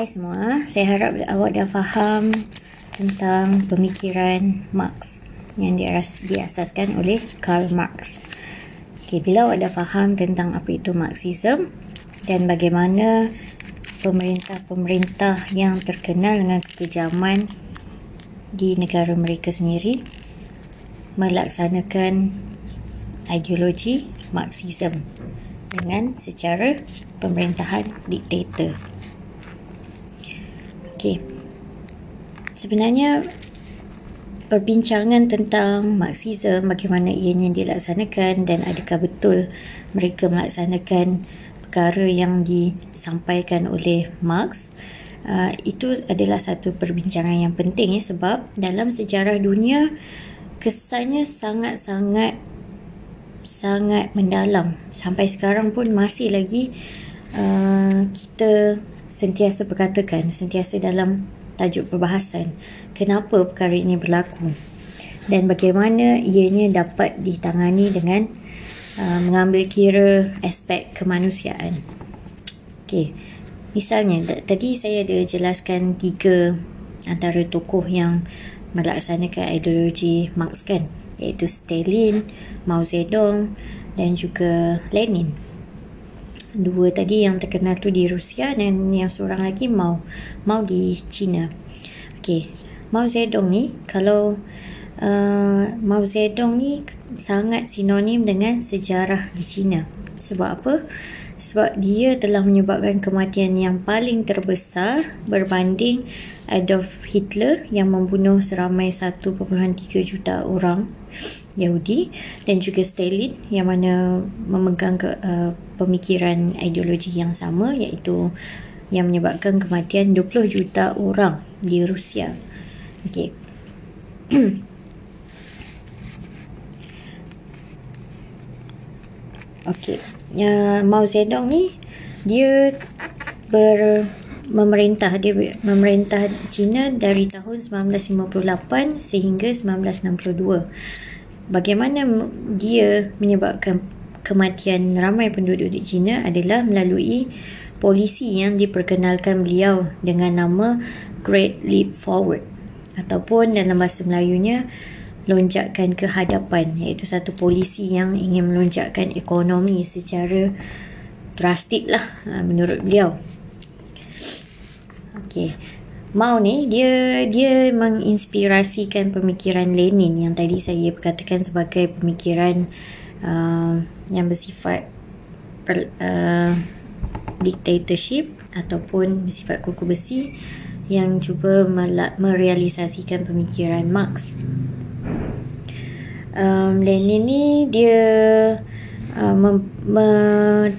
Hai semua, saya harap awak dah faham tentang pemikiran Marx yang diasaskan oleh Karl Marx. Okay, bila awak dah faham tentang apa itu Marxism dan bagaimana pemerintah-pemerintah yang terkenal dengan kekejaman di negara mereka sendiri melaksanakan ideologi Marxism dengan secara pemerintahan diktator. Okey. Sebenarnya perbincangan tentang Marxism bagaimana ianya dilaksanakan dan adakah betul mereka melaksanakan perkara yang disampaikan oleh Marx uh, itu adalah satu perbincangan yang penting ya sebab dalam sejarah dunia kesannya sangat-sangat sangat mendalam sampai sekarang pun masih lagi uh, kita sentiasa berkatakan, sentiasa dalam tajuk perbahasan, kenapa perkara ini berlaku dan bagaimana ianya dapat ditangani dengan uh, mengambil kira aspek kemanusiaan. Okey, misalnya tadi saya ada jelaskan tiga antara tokoh yang melaksanakan ideologi Marx kan, iaitu Stalin, Mao Zedong dan juga Lenin dua tadi yang terkenal tu di Rusia dan yang seorang lagi mau mau di China. Okey, Mao Zedong ni kalau uh, Mao Zedong ni sangat sinonim dengan sejarah di China. Sebab apa? Sebab dia telah menyebabkan kematian yang paling terbesar berbanding Adolf Hitler yang membunuh seramai 1.3 juta orang Yahudi dan juga Stalin yang mana memegang ke, uh, pemikiran ideologi yang sama iaitu yang menyebabkan kematian 20 juta orang di Rusia. Okey. Okey. Ya, Mao Zedong ni dia ber memerintah dia memerintah China dari tahun 1958 sehingga 1962 bagaimana dia menyebabkan kematian ramai penduduk China adalah melalui polisi yang diperkenalkan beliau dengan nama Great Leap Forward ataupun dalam bahasa Melayunya lonjakan ke hadapan iaitu satu polisi yang ingin melonjakkan ekonomi secara drastik lah ha, menurut beliau Okey. Mao ni dia dia menginspirasikan pemikiran Lenin yang tadi saya katakan sebagai pemikiran uh, yang bersifat per, uh, dictatorship ataupun bersifat kuku besi yang cuba merealisasikan pemikiran Marx. Um, Lenin ni dia uh, mem, me,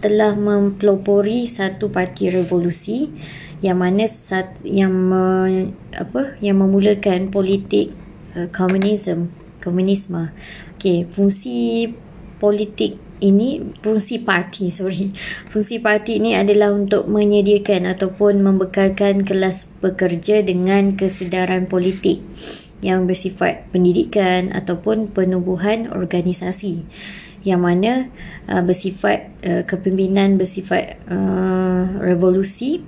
telah mempelopori satu parti revolusi yang mana sat, yang me, apa yang memulakan politik uh, komunisme komunisme. Okey fungsi politik ini fungsi parti sorry. Fungsi parti ini adalah untuk menyediakan ataupun membekalkan kelas pekerja dengan kesedaran politik yang bersifat pendidikan ataupun penubuhan organisasi. Yang mana uh, bersifat uh, kepimpinan bersifat uh, revolusi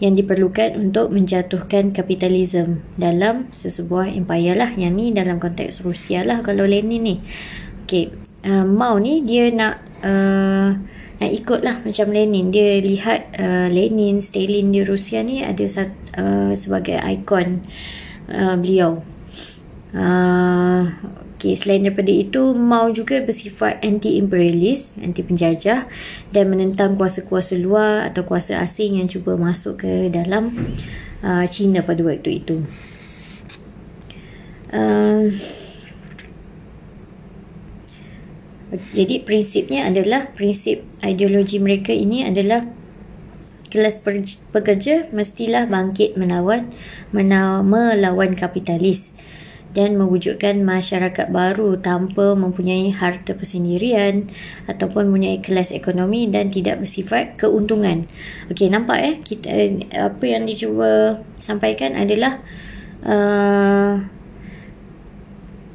yang diperlukan untuk menjatuhkan kapitalisme dalam sesebuah empire lah yang ni dalam konteks Rusia lah kalau Lenin ni okay. uh, Mao ni dia nak uh, nak ikut lah macam Lenin dia lihat uh, Lenin Stalin di Rusia ni ada sat, uh, sebagai ikon uh, beliau uh, Okay, selain daripada itu, Mao juga bersifat anti-imperialis, anti-penjajah dan menentang kuasa-kuasa luar atau kuasa asing yang cuba masuk ke dalam uh, China pada waktu itu. Uh, jadi prinsipnya adalah prinsip ideologi mereka ini adalah kelas pekerja mestilah bangkit melawan melawan kapitalis dan mewujudkan masyarakat baru tanpa mempunyai harta persendirian ataupun mempunyai kelas ekonomi dan tidak bersifat keuntungan. Okey, nampak eh kita apa yang dicuba sampaikan adalah uh,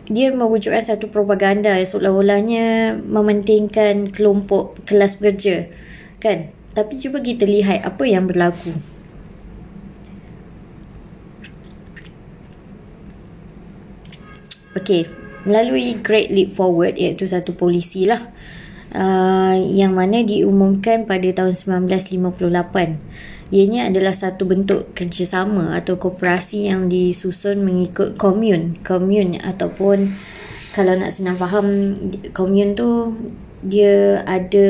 dia mewujudkan satu propaganda seolah-olahnya mementingkan kelompok kelas bekerja. Kan? Tapi cuba kita lihat apa yang berlaku. Okey, melalui Great Leap Forward iaitu satu polisi lah uh, yang mana diumumkan pada tahun 1958. Ianya adalah satu bentuk kerjasama atau koperasi yang disusun mengikut komun. Komun ataupun kalau nak senang faham, komun tu dia ada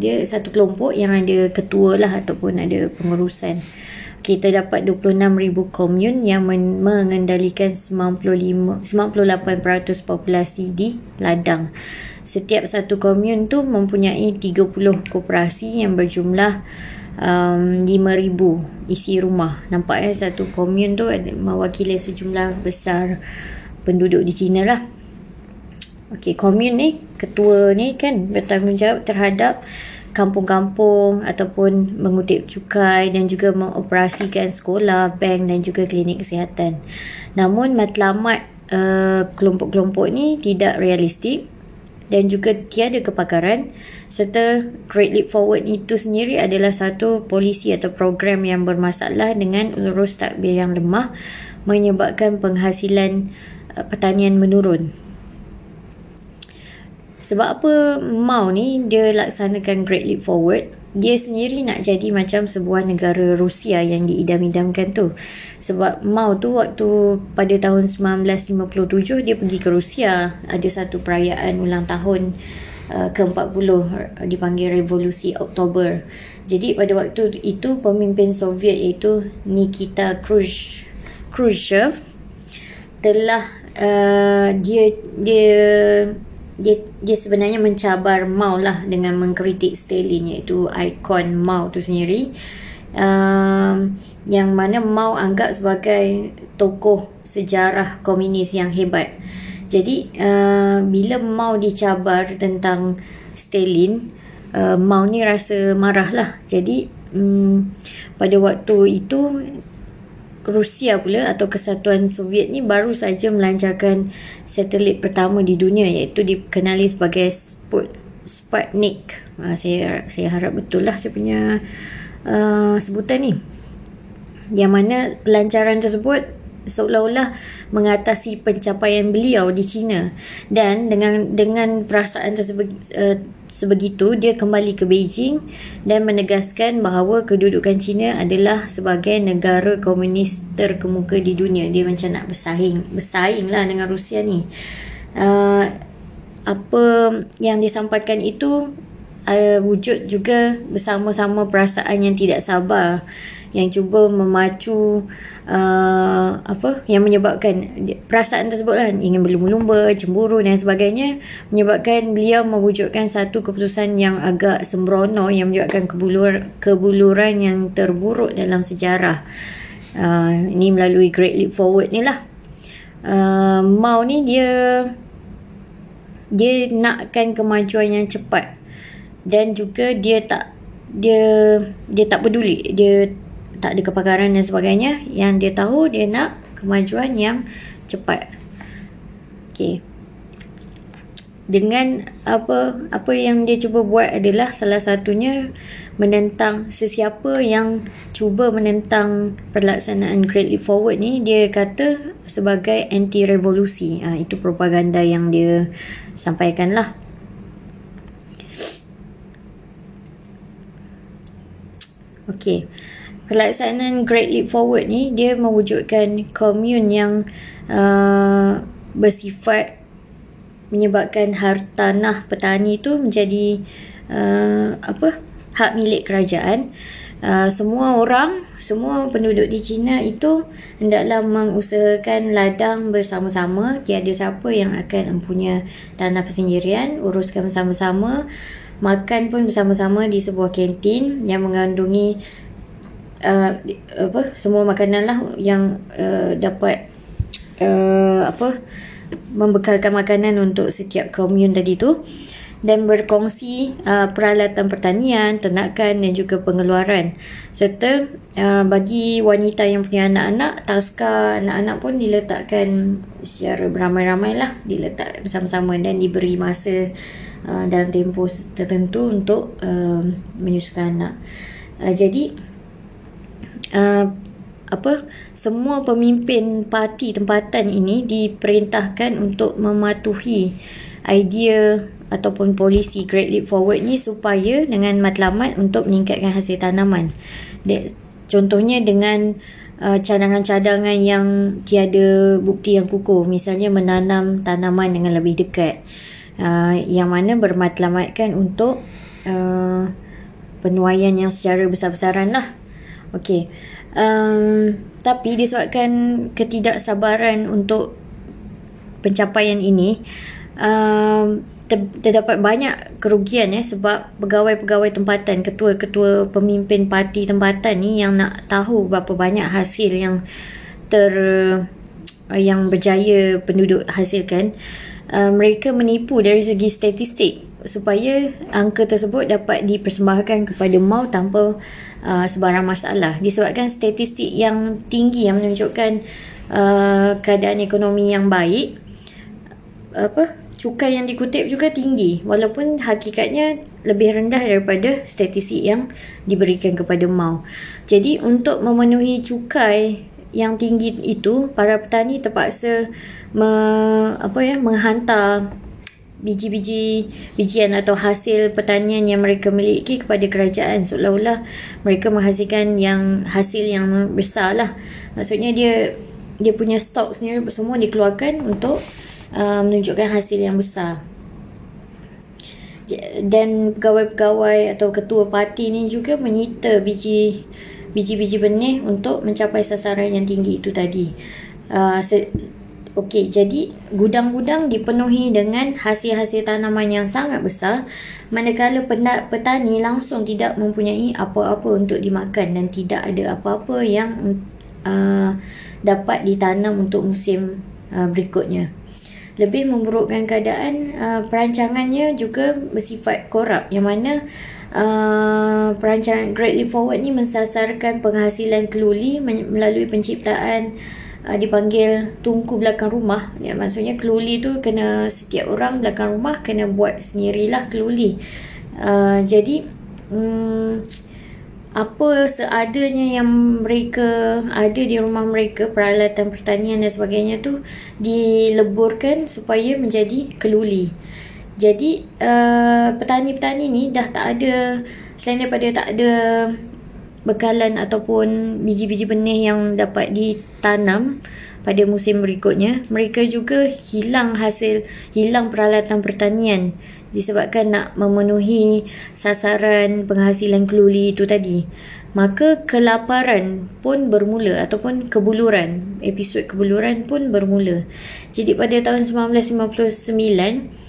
dia satu kelompok yang ada ketua lah ataupun ada pengurusan. Kita dapat 26,000 komun yang mengendalikan 95, 98% populasi di ladang. Setiap satu komun tu mempunyai 30 koperasi yang berjumlah um, 5,000 isi rumah. Nampak ya satu komun tu mewakili sejumlah besar penduduk di China lah. Okey, komun ni, ketua ni kan bertanggungjawab terhadap kampung-kampung ataupun mengutip cukai dan juga mengoperasikan sekolah, bank dan juga klinik kesihatan. Namun matlamat uh, kelompok-kelompok ni tidak realistik dan juga tiada kepakaran serta Great Leap Forward itu sendiri adalah satu polisi atau program yang bermasalah dengan urus takbir yang lemah menyebabkan penghasilan uh, pertanian menurun. Sebab apa Mao ni dia laksanakan Great Leap Forward dia sendiri nak jadi macam sebuah negara Rusia yang diidam-idamkan tu. Sebab Mao tu waktu pada tahun 1957 dia pergi ke Rusia ada satu perayaan ulang tahun uh, ke-40 dipanggil Revolusi Oktober. Jadi pada waktu itu pemimpin Soviet iaitu Nikita Khrushchev telah uh, dia dia dia dia sebenarnya mencabar Mao lah dengan mengkritik Stalin iaitu ikon Mao tu sendiri. Um, yang mana Mao anggap sebagai tokoh sejarah komunis yang hebat. Jadi uh, bila Mao dicabar tentang Stalin uh, Mao ni rasa marah lah jadi um, pada waktu itu Rusia pula atau Kesatuan Soviet ni baru saja melancarkan satelit pertama di dunia iaitu dikenali sebagai Sput Sputnik. Uh, saya saya harap betul lah saya punya uh, sebutan ni. Yang mana pelancaran tersebut seolah-olah mengatasi pencapaian beliau di China. Dan dengan dengan perasaan tersebut uh, sebegitu dia kembali ke Beijing dan menegaskan bahawa kedudukan China adalah sebagai negara komunis terkemuka di dunia. Dia macam nak bersaing bersaing lah dengan Rusia ni. Uh, apa yang disampaikan itu uh, wujud juga bersama-sama perasaan yang tidak sabar yang cuba memacu uh, apa yang menyebabkan perasaan tersebut lah ingin berlumba-lumba, cemburu dan sebagainya menyebabkan beliau mewujudkan satu keputusan yang agak sembrono yang menyebabkan kebulur, kebuluran yang terburuk dalam sejarah. Uh, ini melalui Great Leap Forward ni lah. Uh, Mao ni dia dia nakkan kemajuan yang cepat dan juga dia tak dia dia tak peduli dia tak ada kepakaran dan sebagainya. Yang dia tahu dia nak kemajuan yang cepat. Okey. Dengan apa apa yang dia cuba buat adalah salah satunya menentang sesiapa yang cuba menentang pelaksanaan Great Leap Forward ni dia kata sebagai anti revolusi ha, itu propaganda yang dia sampaikan lah Okey pelaksanaan Great Leap Forward ni dia mewujudkan komun yang uh, bersifat menyebabkan hartanah petani itu menjadi uh, apa hak milik kerajaan. Uh, semua orang semua penduduk di China itu hendaklah mengusahakan ladang bersama-sama. Tiada siapa yang akan mempunyai tanah persendirian uruskan bersama-sama. Makan pun bersama-sama di sebuah kantin yang mengandungi uh, apa semua makanan lah yang uh, dapat uh, apa membekalkan makanan untuk setiap komun tadi tu dan berkongsi uh, peralatan pertanian, ternakan dan juga pengeluaran. Serta uh, bagi wanita yang punya anak-anak, taska anak-anak pun diletakkan secara beramai-ramai lah. Diletak bersama-sama dan diberi masa uh, dalam tempoh tertentu untuk uh, menyusukan anak. Uh, jadi, uh, apa semua pemimpin parti tempatan ini diperintahkan untuk mematuhi idea ataupun polisi Great Leap Forward ni supaya dengan matlamat untuk meningkatkan hasil tanaman. De, contohnya dengan uh, cadangan-cadangan yang tiada bukti yang kukuh. Misalnya menanam tanaman dengan lebih dekat. Uh, yang mana bermatlamatkan untuk uh, penuaian yang secara besar-besaran lah. Okey. Um, tapi disebabkan ketidaksabaran untuk pencapaian ini, um, ter, terdapat banyak kerugian ya sebab pegawai-pegawai tempatan, ketua-ketua pemimpin parti tempatan ni yang nak tahu berapa banyak hasil yang ter yang berjaya penduduk hasilkan, uh, mereka menipu dari segi statistik supaya angka tersebut dapat dipersembahkan kepada MAU tanpa uh, sebarang masalah. Disebabkan statistik yang tinggi yang menunjukkan uh, keadaan ekonomi yang baik apa cukai yang dikutip juga tinggi. Walaupun hakikatnya lebih rendah daripada statistik yang diberikan kepada MAU jadi untuk memenuhi cukai yang tinggi itu para petani terpaksa me, apa ya menghantar biji-biji bijian atau hasil pertanian yang mereka miliki kepada kerajaan. Seolah-olah mereka menghasilkan yang hasil yang besar lah maksudnya dia dia punya stok sendiri semua dikeluarkan untuk uh, menunjukkan hasil yang besar. Dan pegawai-pegawai atau ketua parti ni juga menyita biji biji-biji benih untuk mencapai sasaran yang tinggi itu tadi. Uh, Okey, jadi gudang-gudang dipenuhi dengan hasil-hasil tanaman yang sangat besar manakala petani langsung tidak mempunyai apa-apa untuk dimakan dan tidak ada apa-apa yang uh, dapat ditanam untuk musim uh, berikutnya. Lebih memburukkan keadaan, uh, perancangannya juga bersifat korup yang mana uh, perancangan Great Leap Forward ni mensasarkan penghasilan keluli melalui penciptaan uh, dipanggil tungku belakang rumah. Ya, maksudnya keluli tu kena setiap orang belakang rumah kena buat sendirilah keluli. Uh, jadi um, apa seadanya yang mereka ada di rumah mereka peralatan pertanian dan sebagainya tu dileburkan supaya menjadi keluli. Jadi uh, petani-petani ni dah tak ada selain daripada tak ada bekalan ataupun biji-biji benih yang dapat ditanam pada musim berikutnya mereka juga hilang hasil hilang peralatan pertanian disebabkan nak memenuhi sasaran penghasilan keluli itu tadi. Maka kelaparan pun bermula ataupun kebuluran episod kebuluran pun bermula. Jadi pada tahun 1959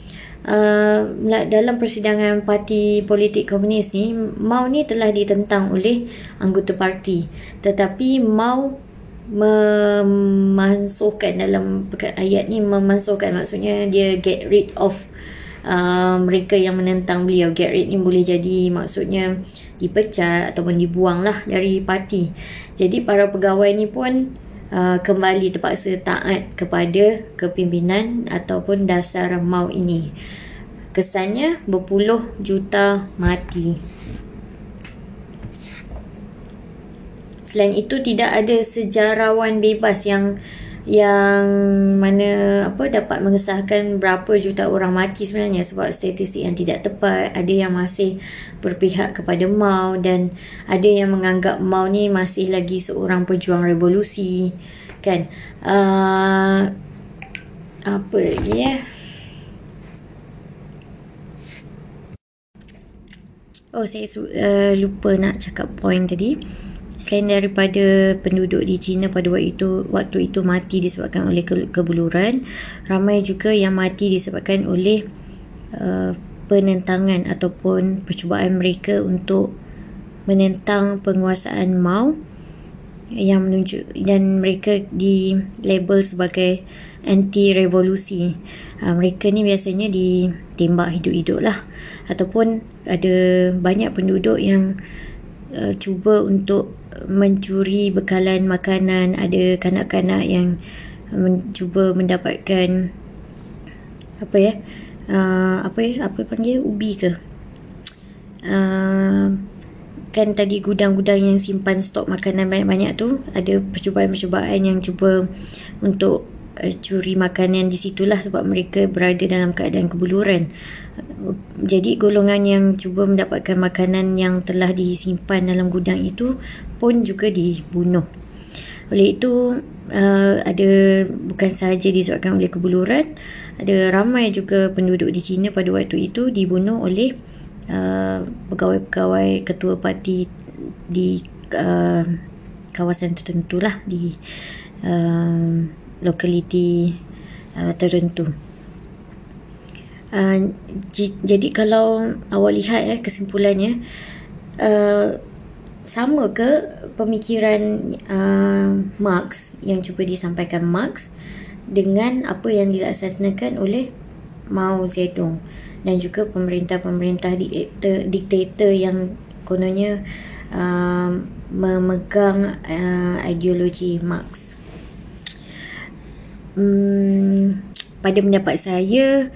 Uh, dalam persidangan parti politik komunis ni Mao ni telah ditentang oleh anggota parti. Tetapi Mao memansuhkan dalam ayat ni memansuhkan maksudnya dia get rid of uh, mereka yang menentang beliau get rid ni boleh jadi maksudnya dipecat ataupun dibuang lah dari parti jadi para pegawai ni pun uh, kembali terpaksa taat kepada kepimpinan ataupun dasar mau ini. Kesannya berpuluh juta mati. Selain itu tidak ada sejarawan bebas yang yang mana apa dapat mengesahkan berapa juta orang mati sebenarnya sebab statistik yang tidak tepat. Ada yang masih berpihak kepada Mao dan ada yang menganggap Mao ni masih lagi seorang pejuang revolusi kan? Uh, apa lagi ya? Oh saya uh, lupa nak cakap point tadi Selain daripada penduduk di China pada waktu itu waktu itu mati disebabkan oleh ke- kebuluran, ramai juga yang mati disebabkan oleh uh, penentangan ataupun percubaan mereka untuk menentang penguasaan Mao yang menunjuk dan mereka di label sebagai anti revolusi. Uh, mereka ni biasanya ditembak hidup-hidup lah ataupun ada banyak penduduk yang uh, cuba untuk mencuri bekalan makanan ada kanak-kanak yang mencuba mendapatkan apa ya uh, apa ya apa panggil ubi ke? Uh, kan tadi gudang-gudang yang simpan stok makanan banyak-banyak tu ada percubaan-percubaan yang cuba untuk uh, curi makanan di situlah sebab mereka berada dalam keadaan kebuluran jadi golongan yang cuba mendapatkan makanan yang telah disimpan dalam gudang itu pun juga dibunuh oleh itu uh, ada bukan sahaja disebabkan oleh kebuluran ada ramai juga penduduk di China pada waktu itu dibunuh oleh uh, pegawai-pegawai ketua parti di uh, kawasan tertentu lah di uh, lokaliti uh, tertentu. Uh, jadi kalau awak lihat eh, kesimpulannya uh, sama ke pemikiran uh, Marx yang cuba disampaikan Marx dengan apa yang dilaksanakan oleh Mao Zedong dan juga pemerintah-pemerintah diktator, diktator yang kononnya uh, memegang uh, ideologi Marx. Hmm, pada pendapat saya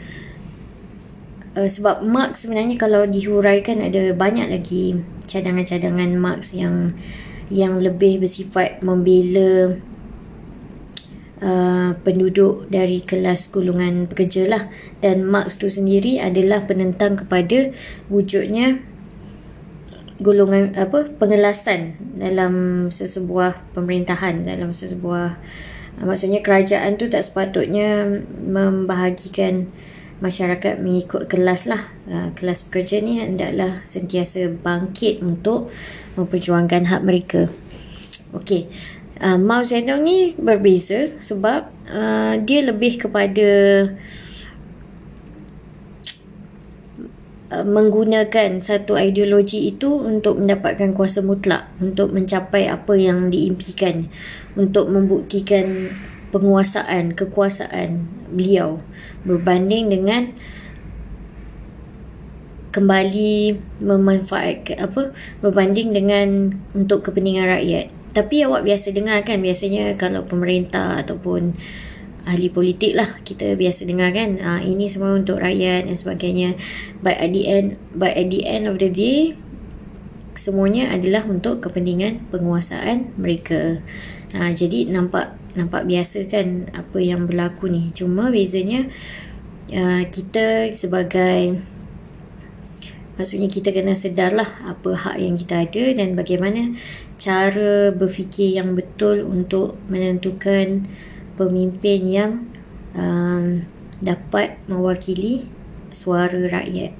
uh, sebab Marx sebenarnya kalau dihuraikan ada banyak lagi cadangan-cadangan Marx yang yang lebih bersifat membela uh, penduduk dari kelas golongan pekerja lah. Dan Marx tu sendiri adalah penentang kepada wujudnya golongan apa pengelasan dalam sesebuah pemerintahan dalam sesebuah uh, maksudnya kerajaan tu tak sepatutnya membahagikan masyarakat mengikut kelas lah. Uh, kelas pekerja ni hendaklah sentiasa bangkit untuk memperjuangkan hak mereka. Okey. Uh, Mao Zedong ni berbeza sebab uh, dia lebih kepada menggunakan satu ideologi itu untuk mendapatkan kuasa mutlak untuk mencapai apa yang diimpikan untuk membuktikan penguasaan kekuasaan beliau berbanding dengan kembali memanfaatkan apa berbanding dengan untuk kepentingan rakyat. Tapi awak biasa dengar kan biasanya kalau pemerintah ataupun ahli politik lah kita biasa dengar kan uh, ini semua untuk rakyat dan sebagainya. But at the end but at the end of the day semuanya adalah untuk kepentingan penguasaan mereka. Uh, jadi nampak nampak biasa kan apa yang berlaku ni cuma bezanya uh, kita sebagai maksudnya kita kena sedarlah apa hak yang kita ada dan bagaimana cara berfikir yang betul untuk menentukan pemimpin yang um, dapat mewakili suara rakyat.